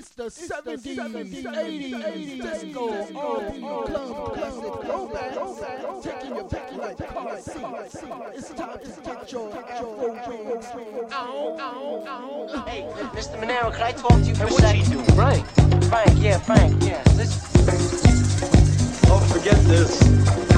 It's the 70s, 70s, 80s, 80s, disco, R&B, club, classic, throwback, taking your pick like car seats. It's time to get your afro wings. Hey, Mr. Monero, can I talk to you for a second? Hey, what Frank? Frank, yeah, Frank, yeah. Listen. Oh, forget this.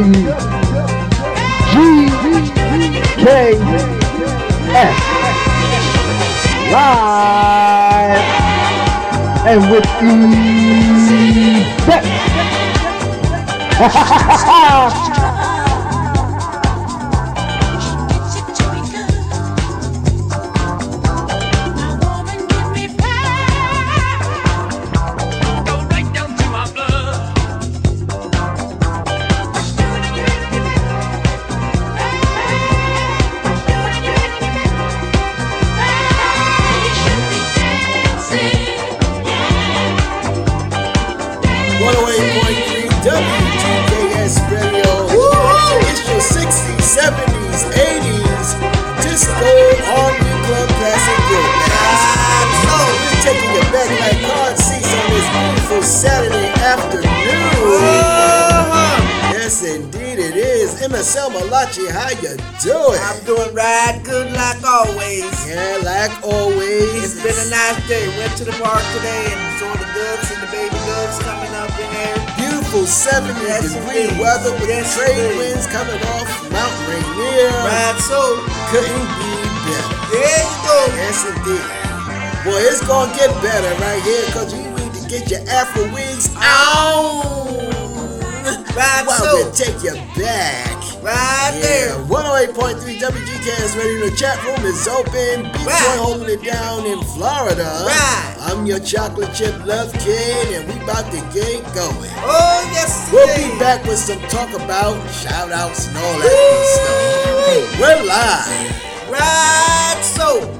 W G K S live and with effect. MSL Malachi, how you doing? I'm doing right good like always. Yeah, like always. It's been a nice day. Went to the park today and saw the ducks and the baby ducks coming up in there. Beautiful 70 Yes, degree indeed. weather with Yes, trade indeed. winds coming off Mount Rainier. Right, so Couldn't be better. there you go. Yes, indeed. Boy, it's gonna get better right here because you need to get your Afro wigs on. Right, While so we take you back. Right Yeah, there. 108.3 WGKS ready. The chat room is open. Big Right. boy holding it down in Florida. Right. I'm your chocolate chip love kid, and we about to get going. Oh yes, We'll be back with some talk about shout outs and all that good stuff. We're live. Right, so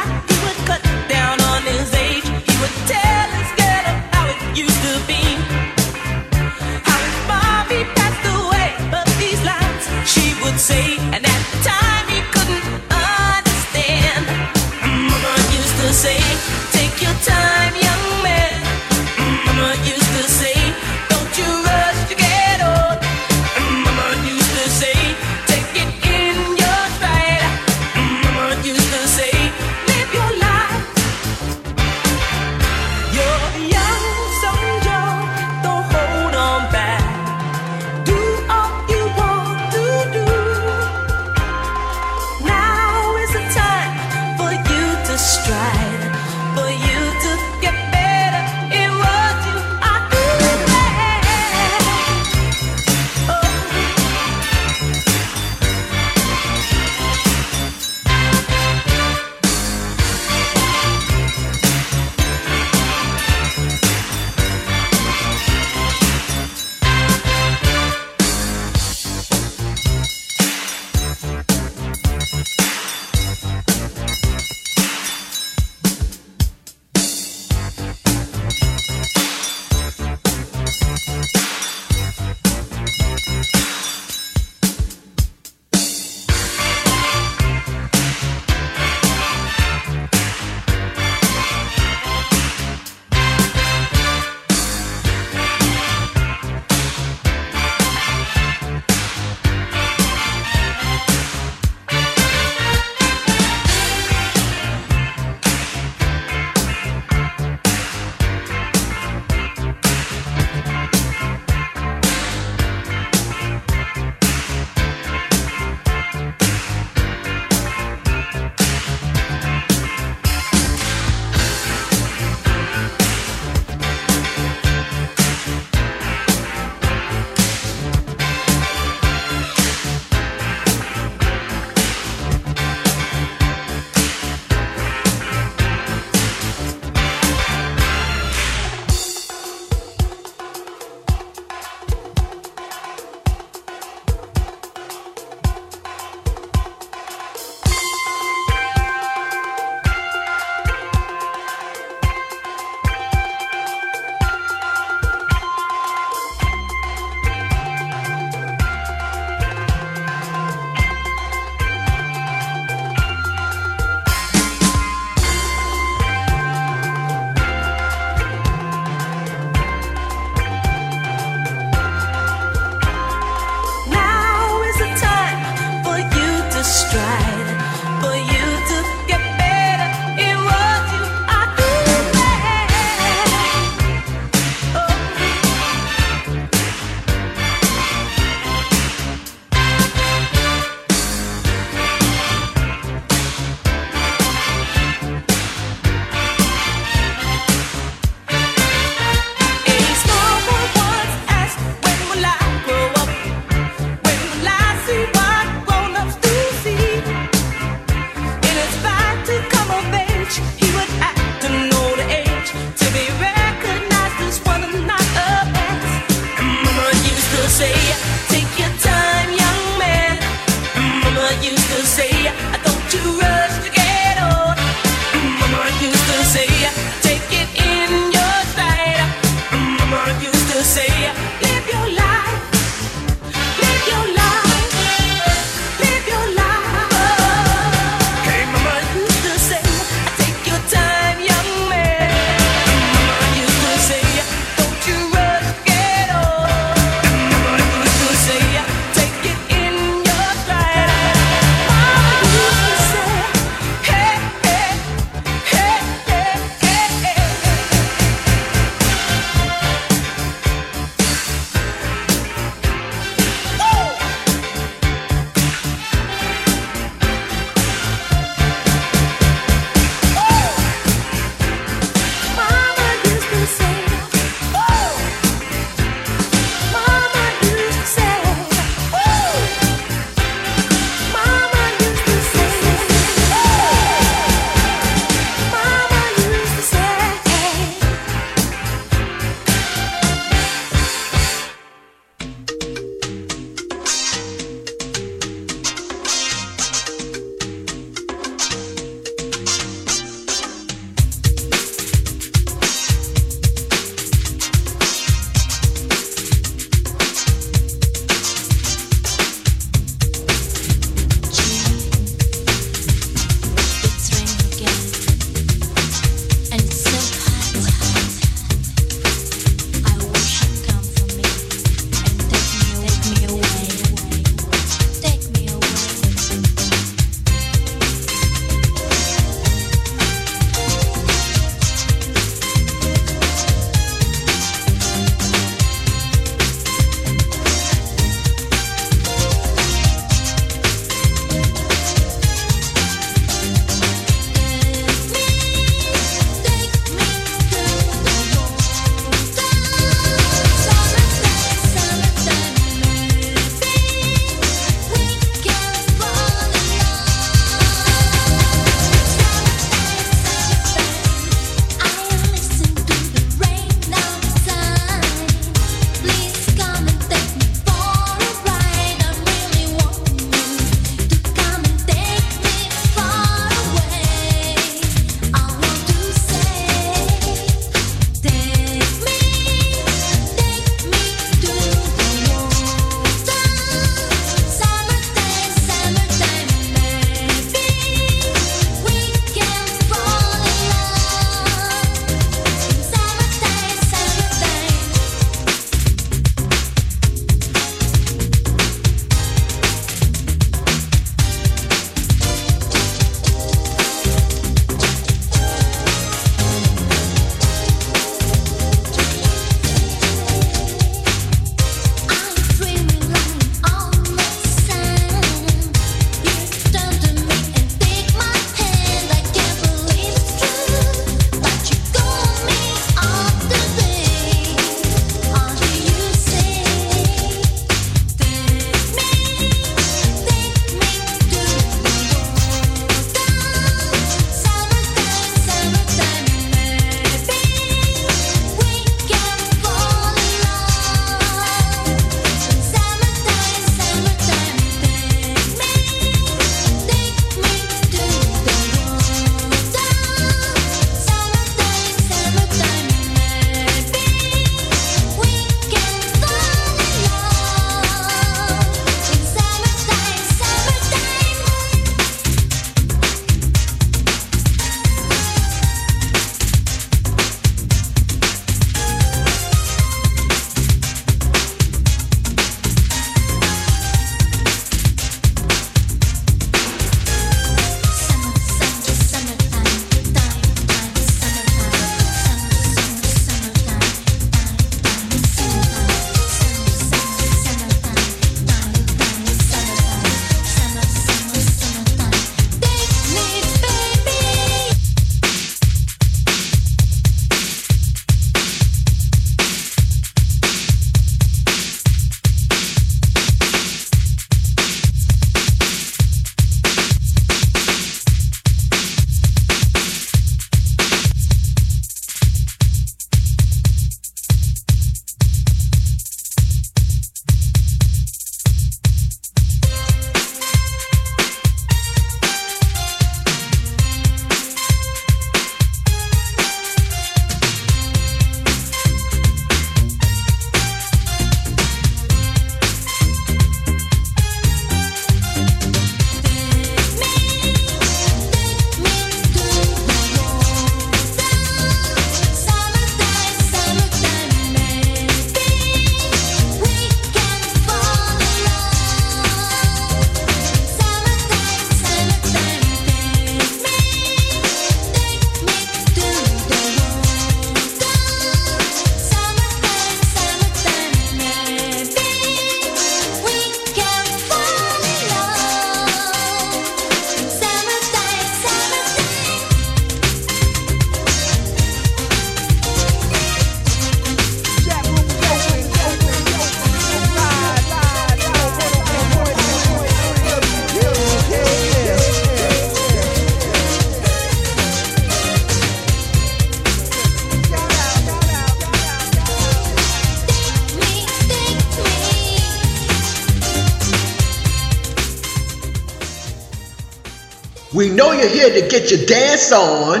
We know you're here to get your dance on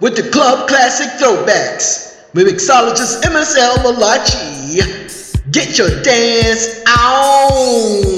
with the club classic throwbacks. With mixologist MSL Malachi. Get your dance on.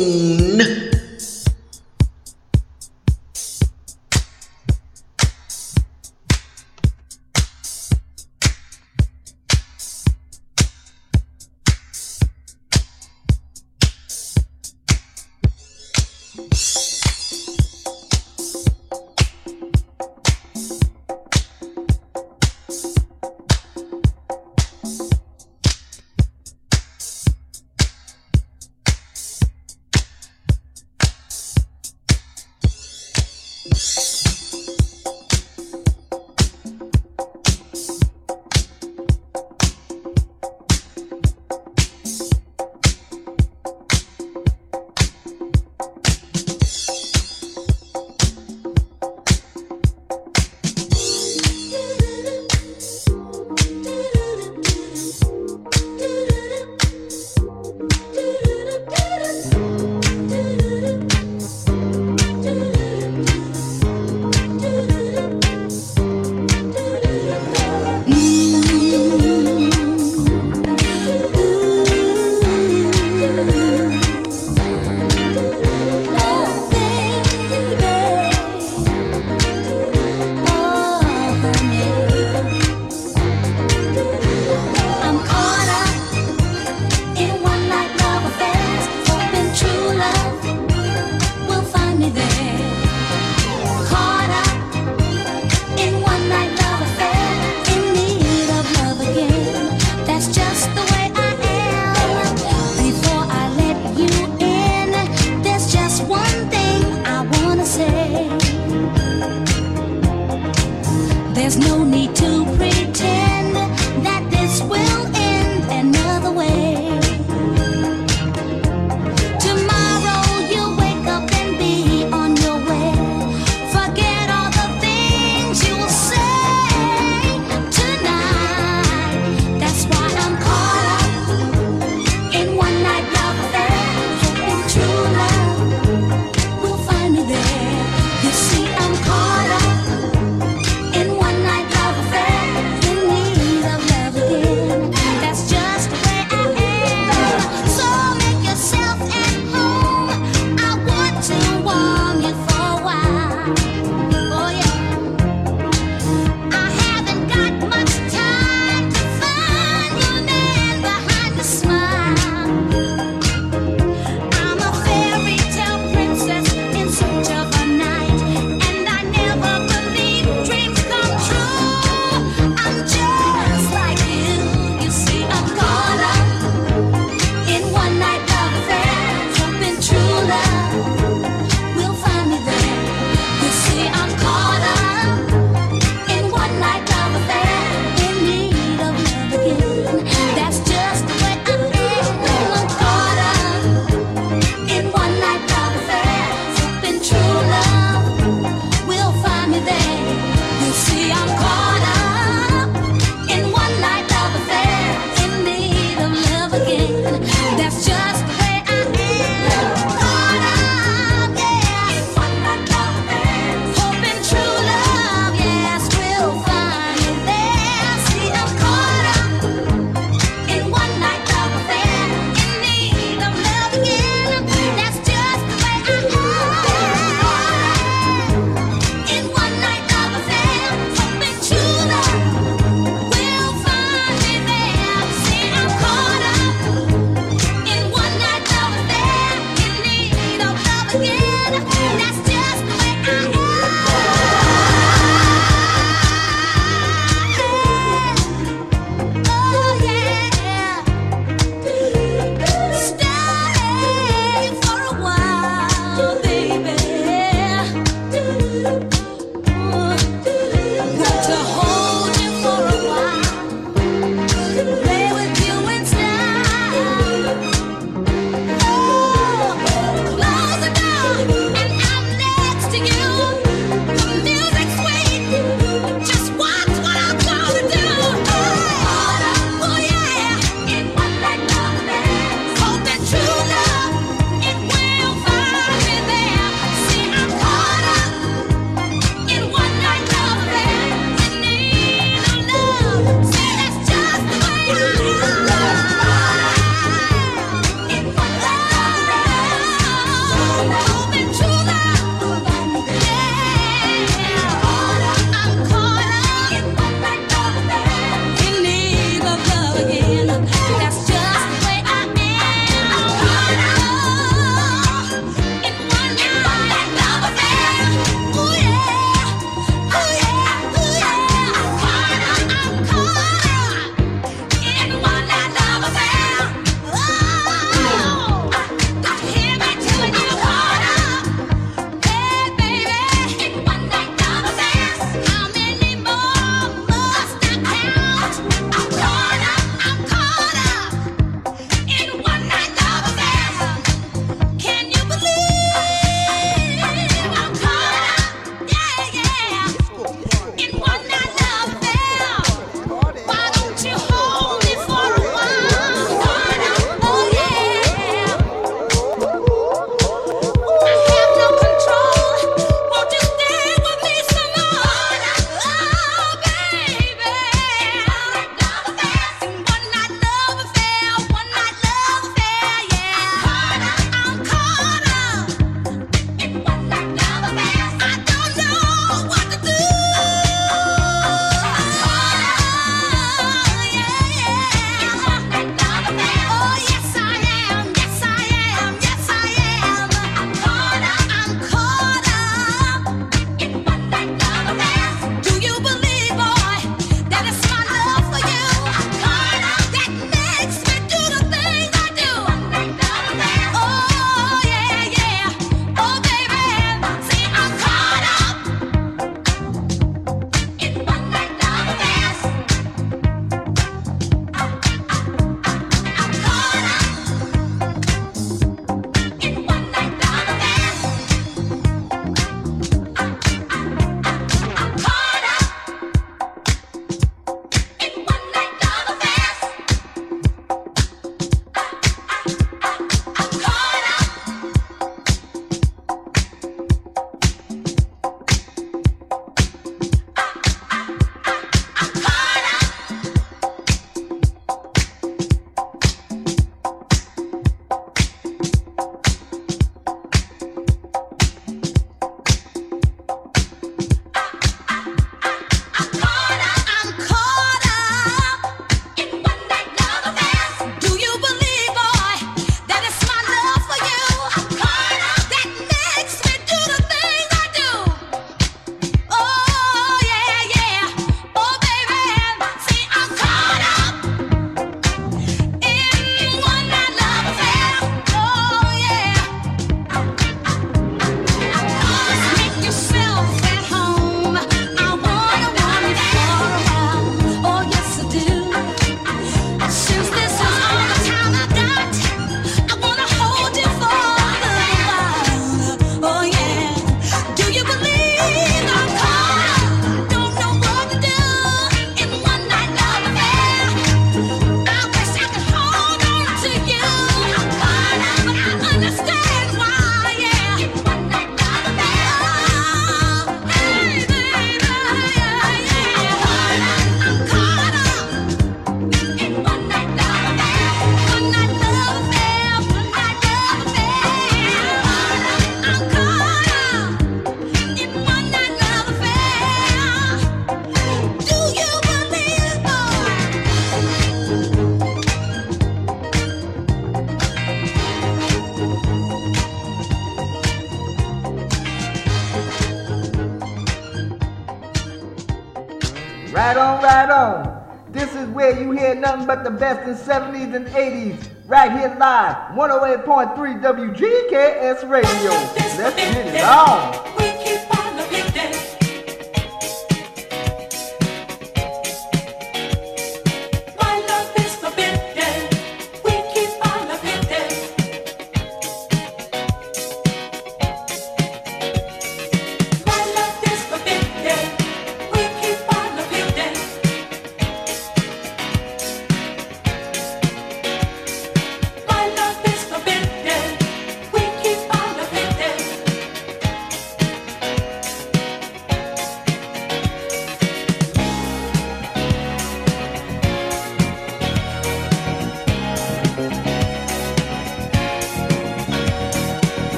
best in 70s and 80s. Right here live, 108.3 WGKS Radio. Let's get it on.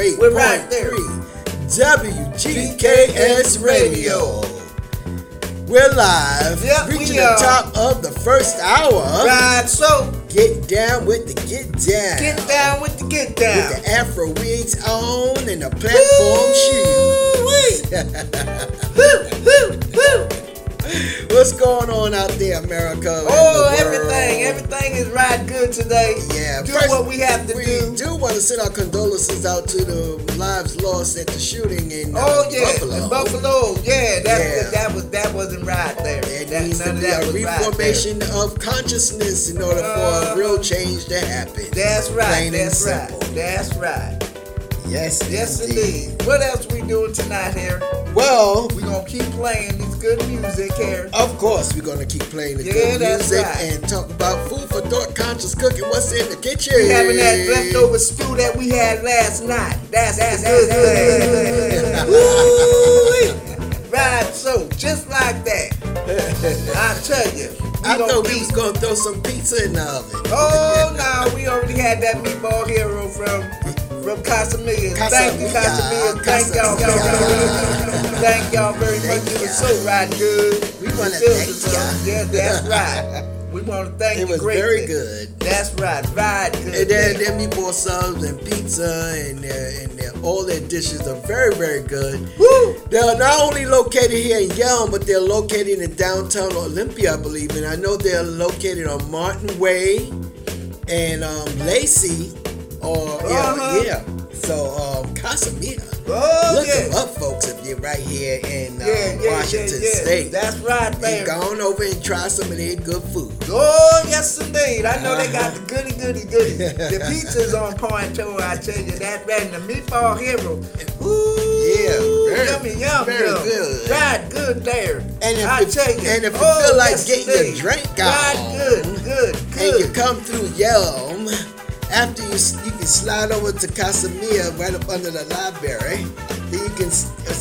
We're right there. WGKS Radio. We're live, yep, reaching we the top of the first hour. Right, so get down with the get down. Get down with the get down. With the Afro wigs on and the platform shoes. What's going on out there, America? Oh, the everything, everything is right good today. Yeah, do what we have to we do. do want to send our condolences out to the lives lost at the shooting in uh, Oh yeah, Buffalo. in Buffalo. Yeah, that Yeah. that was that wasn't right there. There That, needs to be that a was right reformation of consciousness in order for Uh, a real change to happen. That's right. Plain that's right. That's right. Yes, Yes, indeed. What else we doing tonight here? Well, we're gonna keep playing good music here. of course, we're gonna keep playing the Yeah, good that's music right. and talk about food for thought, conscious cooking. What's in the kitchen? We having that leftover stew that we had last night. That's that's good. good. Right, so just like that. I tell you. I thought we was gonna throw some pizza in the oven. Oh no, we already had that meatball hero from from Casamigos. Thank you. Casamigos. Thank y'all very much. Thank y'all very much. It was so right good. We wanna It thank y'all. Yeah, that's right. We want to thank It you was greatly. very good. That's right. Right good. And then, then meatball subs and pizza and, uh, and uh, all their dishes are very, very good. Woo! They're not only located here in Yelm, but they're located in downtown Olympia, I believe. And I know they're located on Martin Way and um, Lacey. Or, yeah, Uh-huh. yeah. So, um, Casamia. Oh, Look yeah. them up, folks, if you're right here in uh, Yeah, yeah, Washington yeah, yeah. State. That's right and there. go on over and try some of their good food. Oh, yes, indeed. I know they got the goody, goody, goody. the pizza's on point, too. I tell you that. And the meatball hero. Ooh, Yeah, very- yummy, yum, very yum. good. Right, good there. And if I you- tell you. and if you oh, feel like yes, getting your indeed. drink Right, on, good, good, and you come through Yelm, after you you can slide over to Casamia right up under the library. Then you can a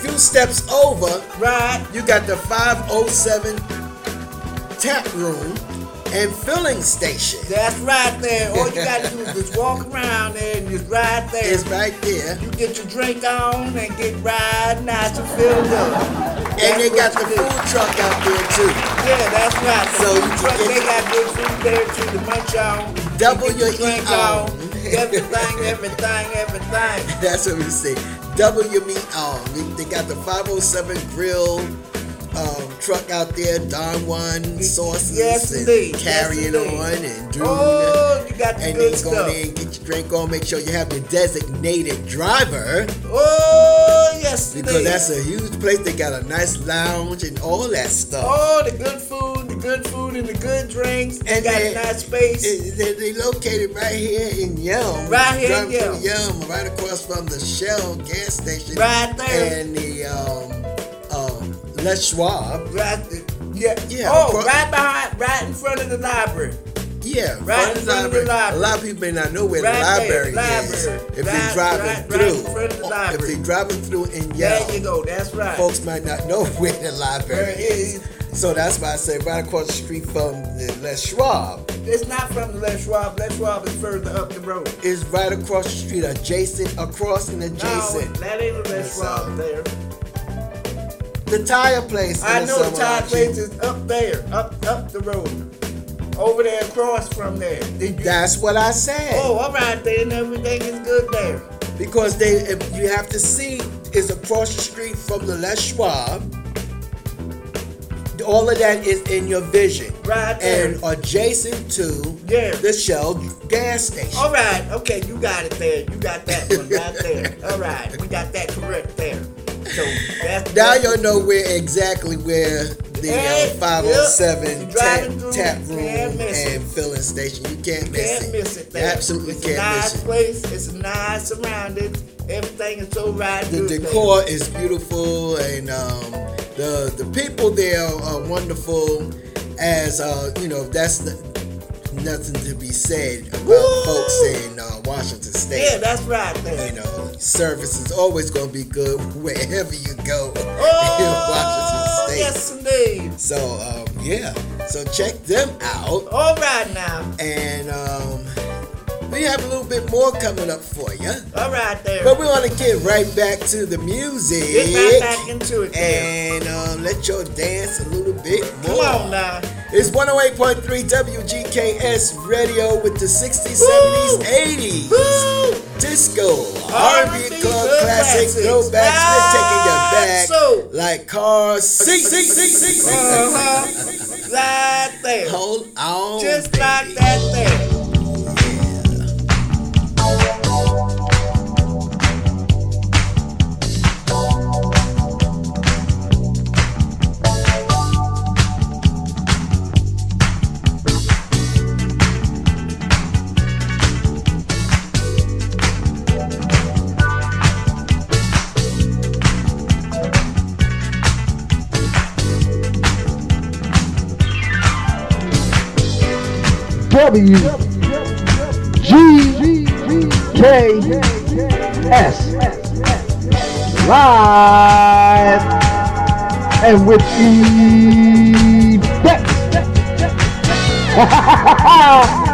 few steps over. Right. You got the 507 tap room and filling station. That's right there. All you gotta do is just walk around there and just right there. It's right there. you get your drink on and get right nice and filled up. And they got the food truck out there too. Yeah, that's right. The So food truck, they got good food there too to munch on. Double You get your drink eat on. Everything, everything, everything. That's what we say. Double your meat on. They got the 507 grill um, truck out there, Don Juan sauces Yes, and indeed. carrying Yes, on and doing Oh, you got the and then go in there and get your drink on. Make sure you have your designated driver Oh, yes, because indeed. that's a huge place. They got a nice lounge and all that stuff. Oh, the good food, the good food and the good drinks. They And got they- a nice space. They, they located right here in Yelm. Right here in Yelm. Yelm, right across from the Shell gas station. Right there. And the um, Les Schwab. Right, yeah. Yeah, Oh, right behind, right in front of the library. Yeah, Right in front of the library. A lot of people may not know where Right the there, library, is. library. If Right- they're driving right- right through, in front of the library. if they're driving through in There you go. That's right. folks might not know where the library Where is. is. So that's why I say right across the street from the Les Schwab It's not from the Les Schwab. Les Schwab is further up the road. It's right across the street, adjacent, across and No, adjacent. that ain't Les Schwab there. The tire place. I know the tire place is up there, up up the road. Over there across from there. That's what I said. Oh, all right then. Everything is good there. Because they, if you have to see, is across the street from the Les Schwab. All of that is in your vision. Right there. And adjacent to Yeah. the Shell gas station. All right. Okay, you got it there. You got that one right there. All right, we got that correct there. So that's Now you'll know where exactly where the uh, 507 yep. Tap, tap room it. and filling station. You can't You miss can't it. miss it You absolutely it's can't a nice miss it. place. It's a nice surroundings. Everything is so right. The decor is beautiful, and um, the the people there are wonderful. As uh, you know, that's the, nothing to be said about Woo! folks in uh, Washington State. Yeah, that's right there. you know, service is always going to be good wherever you go Oh, in Washington State. yes indeed. So um, yeah, So check them out. All right now. And um, we have a little bit more coming up for you. All right there. But we want to get right back to the music. Get right back into it there. And um, let y'all dance a little bit more. Come on now. It's 108.3 WGKS radio with the 60s, 70s, 80s. Disco, R&B club classics. throwbacks. We're taking you back So- like cars. See, see, see, see, see. Uh-huh. Right there. Hold on. Just baby. like that there. W G K S live and with effect. Your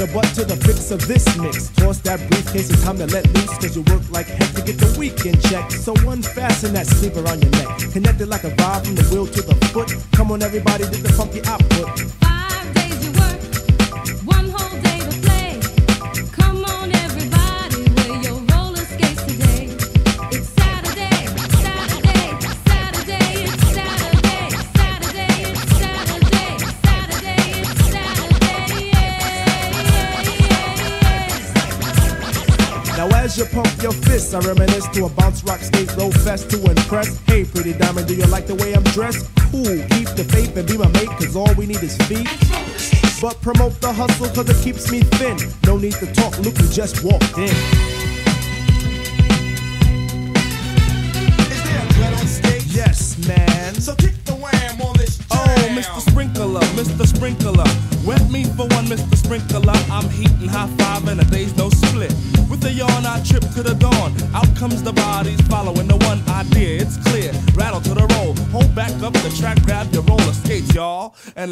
your butt to the fix of this mix. Toss that briefcase, it's time to let loose. Cause you work like heck to get the weekend check. So unfasten that sleeper on your neck. Connected like a vibe from the wheel to the foot. Come on, everybody, get the funky output. I reminisce to a bounce rock skate roll fest to impress. Hey, pretty diamond, do you like the way I'm dressed? Cool, keep the faith and be my mate, cause all we need is feet. But promote the hustle, cause it keeps me thin. No need to talk, look who just walked in.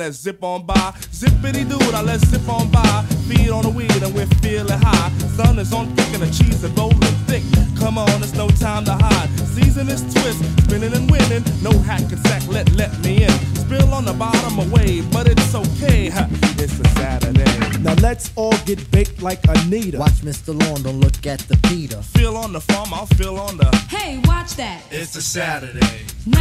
Let's zip on by. Zippity doo, now let's zip on by. Feed on the weed and we're feeling high. Sun is on thick and the cheese is rolling thick. Come on, it's no time to hide. Season is twist, spinning and winning. No hack and sack, let let me in. Spill on the bottom away, but it's okay. huh, It's a Saturday. Now let's all get baked like Anita. Watch Mr. Lawn, don't look at the Peter. Feel on the farm, I'll feel on the. Hey, watch that. It's a Saturday. Now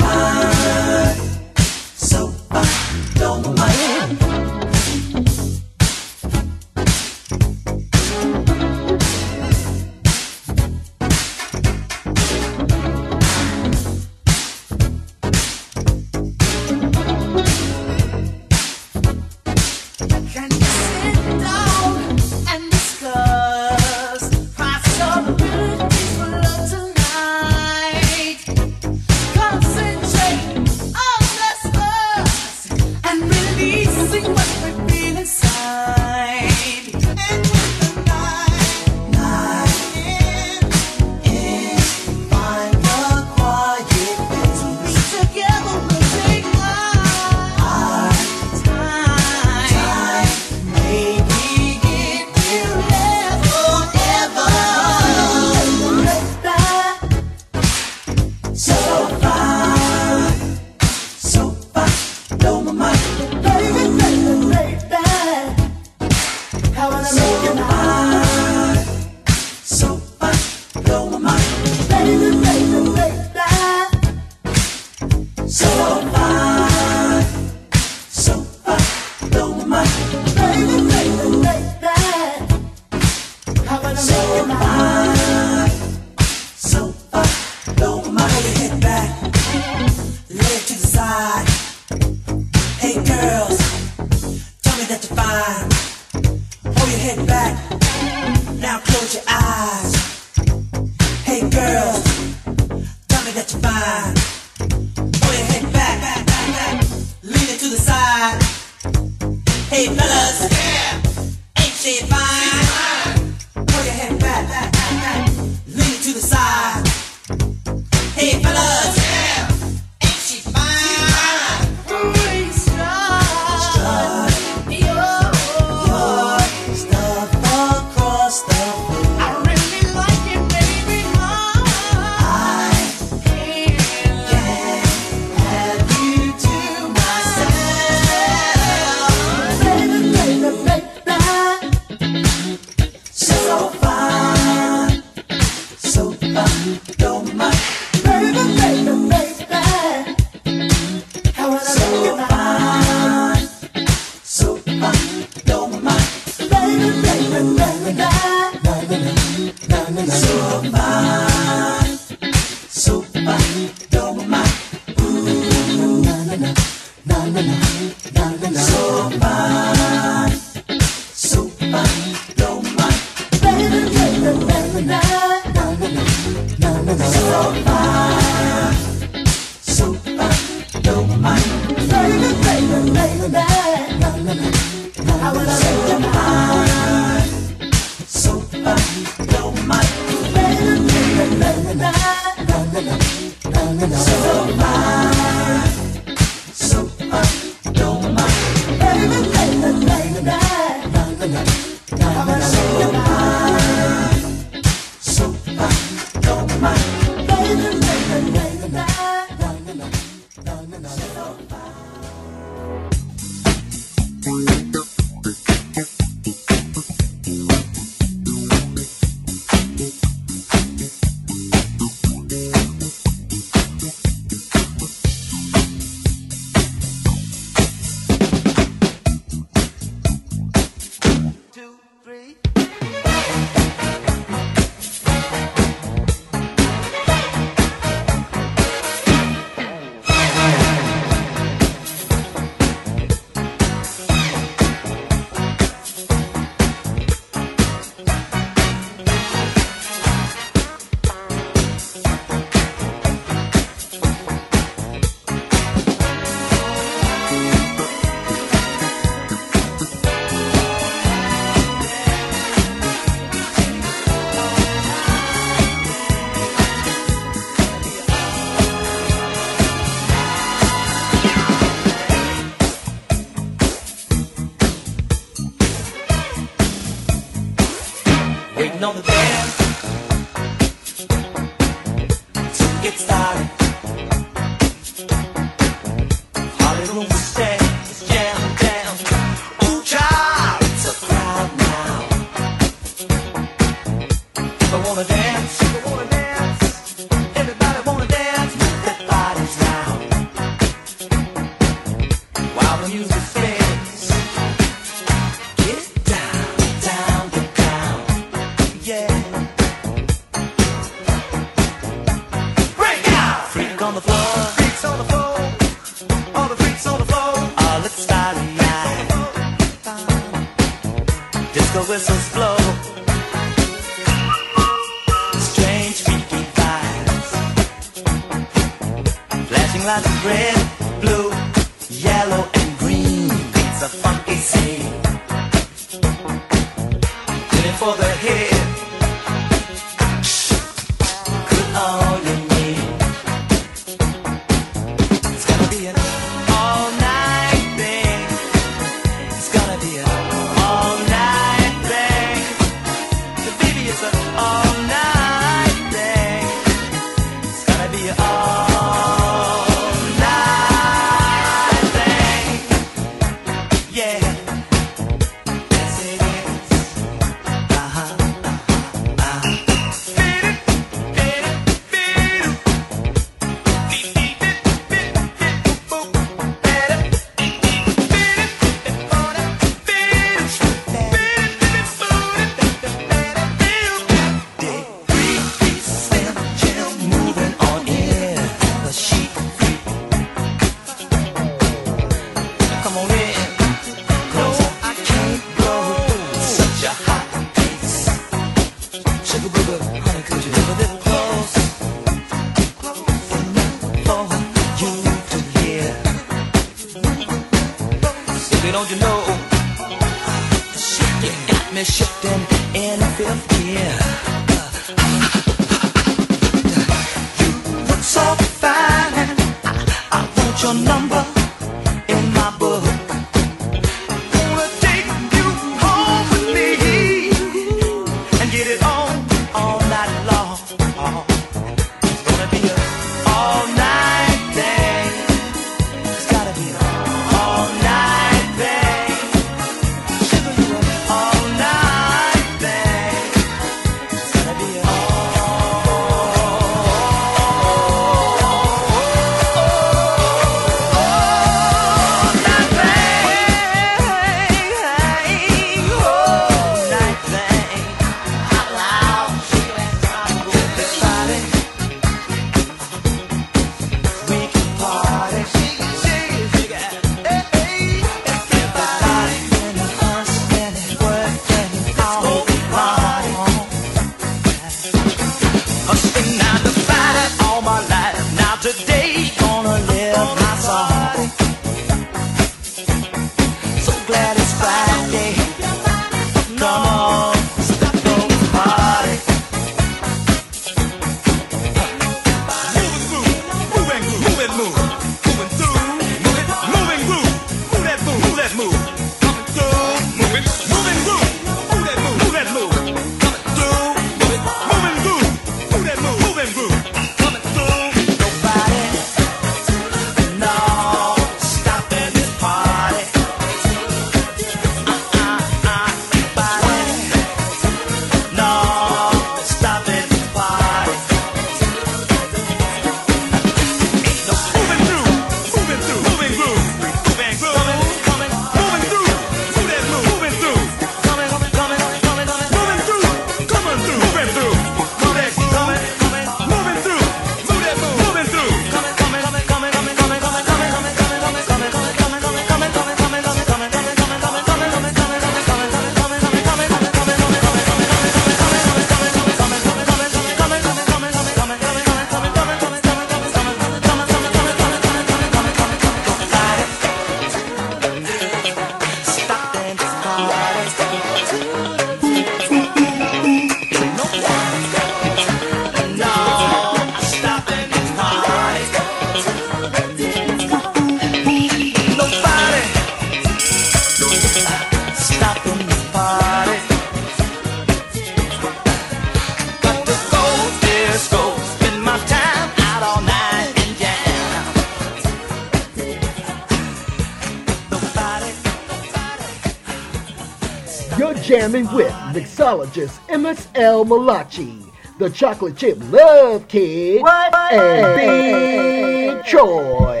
with mixologist MSL Malachi, the chocolate chip love kid, what? and Big Troy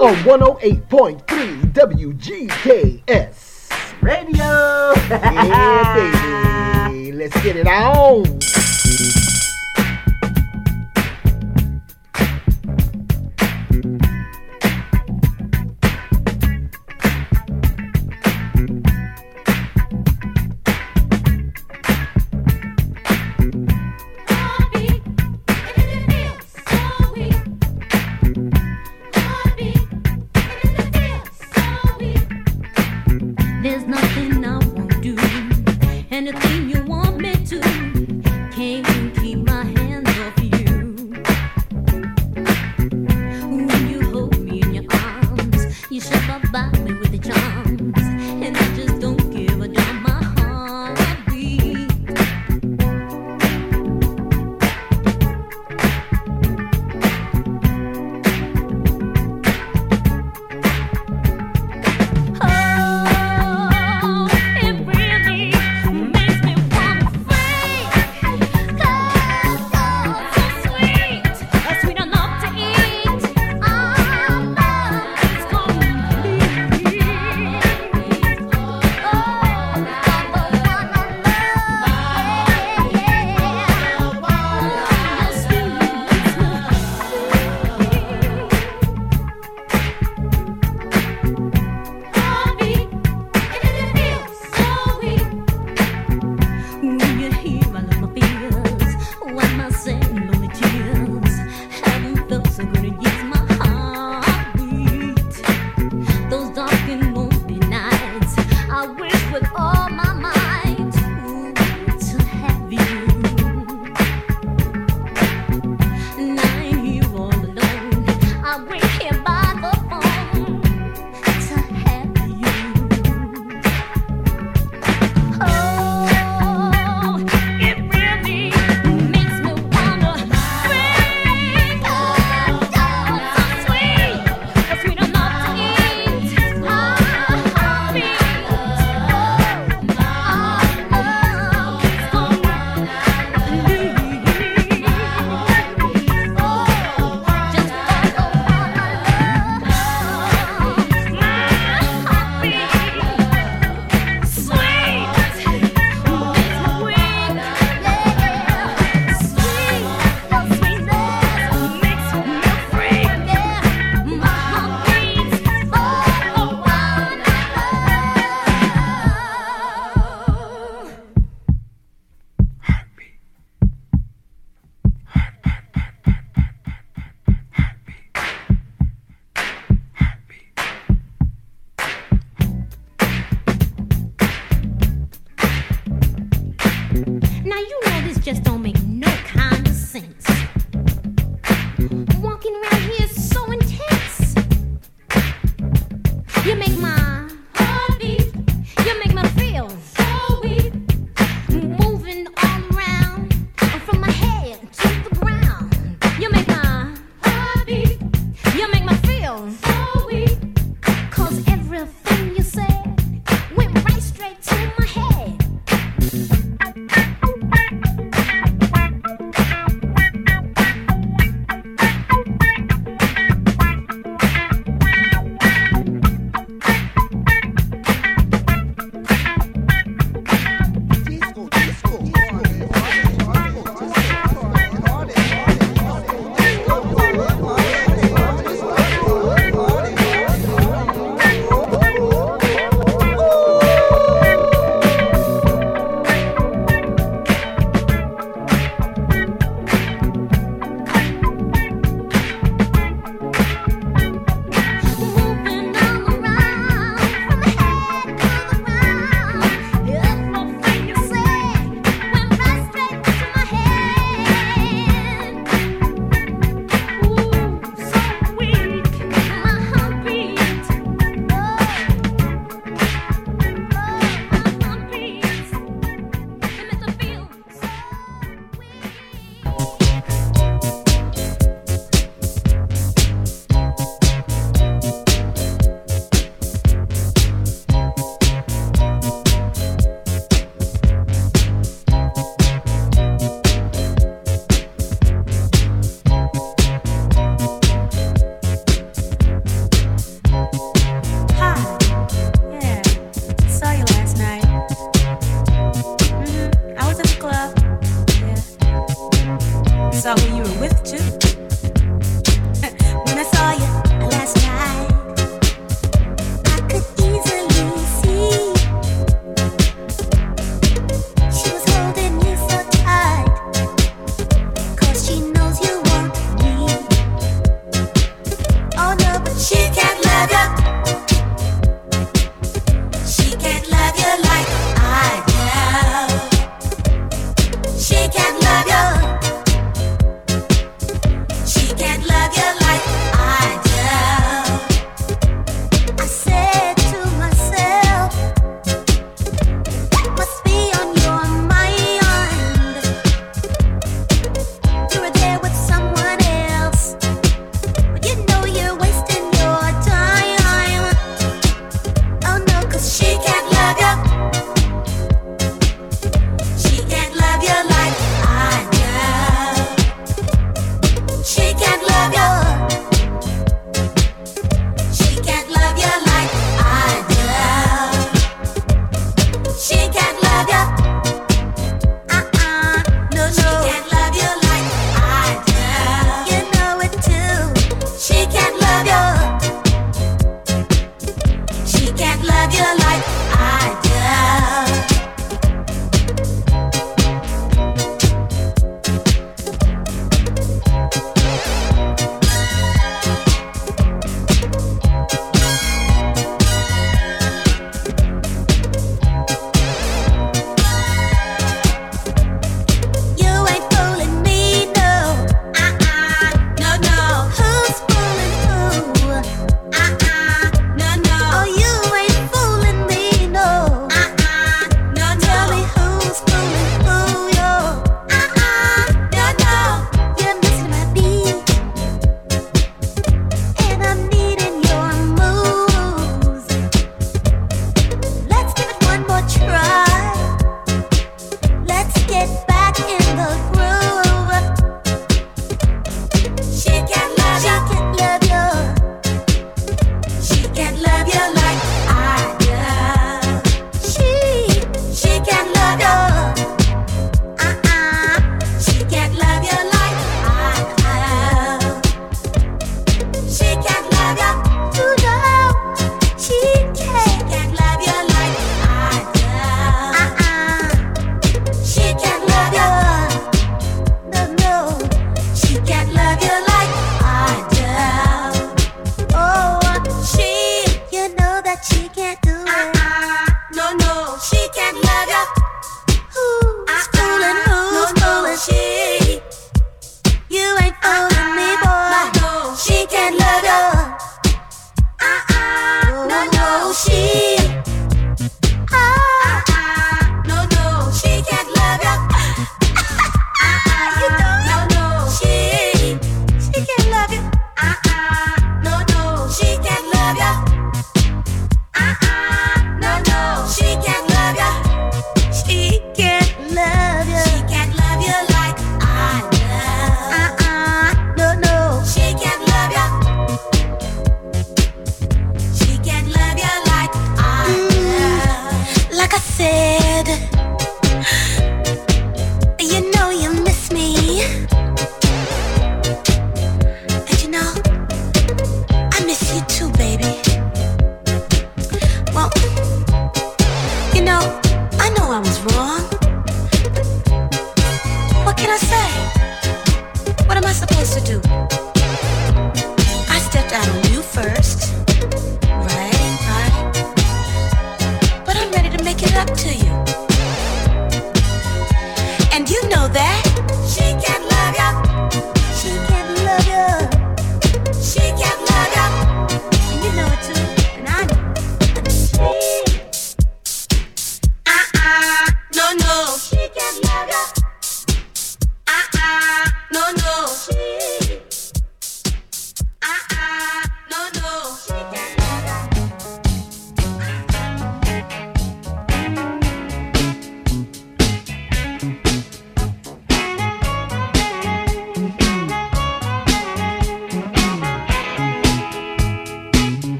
on 108.3 WGK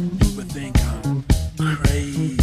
You would think I'm crazy.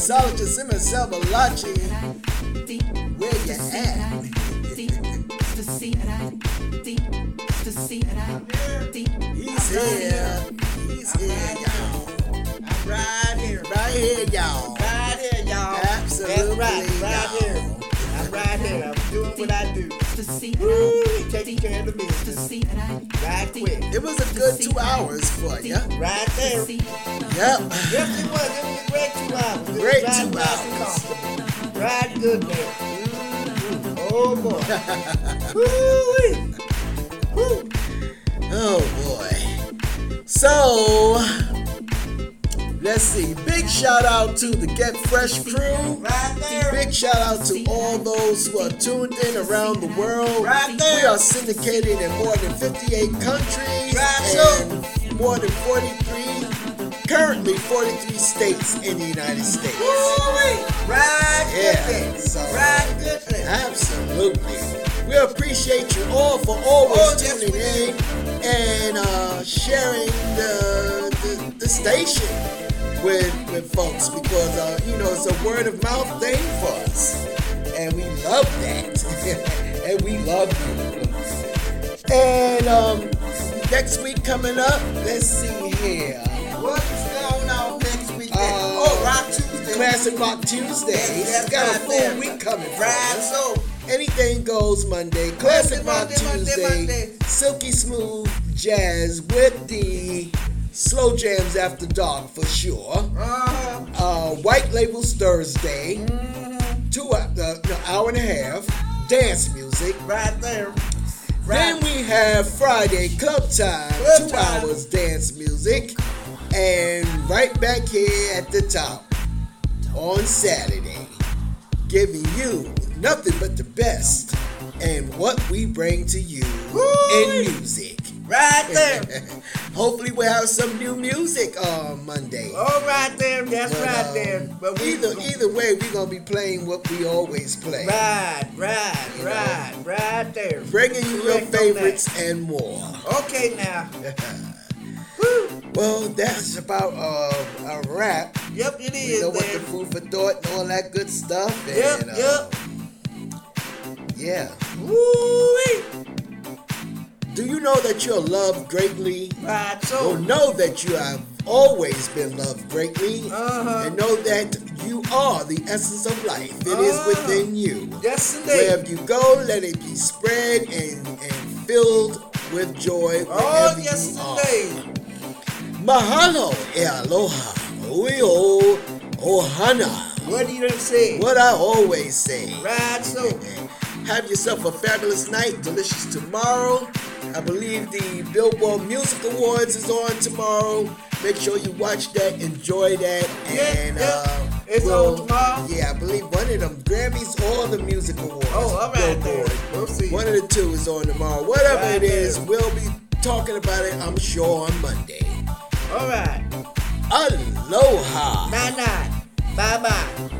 Mixologist Simmons Selvalachi, where you at? He's here. He's here, y'all. I'm right here. Right here, y'all. Right here, y'all. Absolutely, right, right here. I'm right here. What I do. Woo, taking care of the business. Right quick. It was a good two hours for you. Right there. Yep. Yes, it was. It was a great two hours. Great two hours. Right good there. Mm, Oh boy. Woo. Oh boy. So let's see. Big shout out to the Get Fresh crew. Right there. Big shout out to all those who are tuned in around the world. Right there. We are syndicated in more than 58 countries Right and more than 43, currently 43 states in the United States. Right Yeah, so- Right. Absolutely. We appreciate you all for always Oh, tuning in and uh, sharing the, the, the station with, with folks because, uh, you know, it's a word of mouth thing for us. And we love that. and we love you. And um, next week coming up, let's see here. What's going on next week? Uh, oh, Rock Tuesday. Classic Rock Tuesdays. That's Got a full week coming. Right, so. Anything goes Monday. Classic Rock Monday, Monday, Tuesday. Monday. Silky smooth jazz with the slow jams after dark for sure. Uh-huh. Uh, White Labels Thursday. Mm-hmm. Two uh, no, hour and a half. Dance music. Right there. Then we have Friday Club Time. Club two Time. hours dance music. And right back here at the top on Saturday, giving you nothing but the best and what we bring to you in music. Right there. Hopefully, we'll have some new music on Monday. All right right there. That's But, right um, there. But we Either either way, we're gonna be playing what we always play. Right, right, You know? right, right there. Bringing you your Correct on that. favorites and more. Okay, now. Well, that's about uh, a wrap. Yep, it is. Is. know what the food for thought and all that good stuff. Yep, and, uh, yep. Yeah. Woo-wee. Do you know that you're loved greatly? Right, Well, know that you have always been loved greatly. Uh-huh. And know that you are the essence of life. It is Ah. within you. Yes, indeed. Wherever you go, let it be spread and, and filled with joy Oh, yes, indeed. Mahalo e aloha. Oio ohana. What do you say? What I always say. Right, so. Have yourself a fabulous night, delicious tomorrow. I believe the Billboard Music Awards is on tomorrow. Make sure you watch that, enjoy that, Yeah, and yeah. uh, It's we'll- on tomorrow? Yeah, I believe one of them Grammys or the Music Awards. Oh, all right there. Billboard. We'll see. One of the two is on tomorrow. Whatever Right it is, we'll be talking about it. I'm sure on Monday. All right. Aloha. Night. Bye, bye.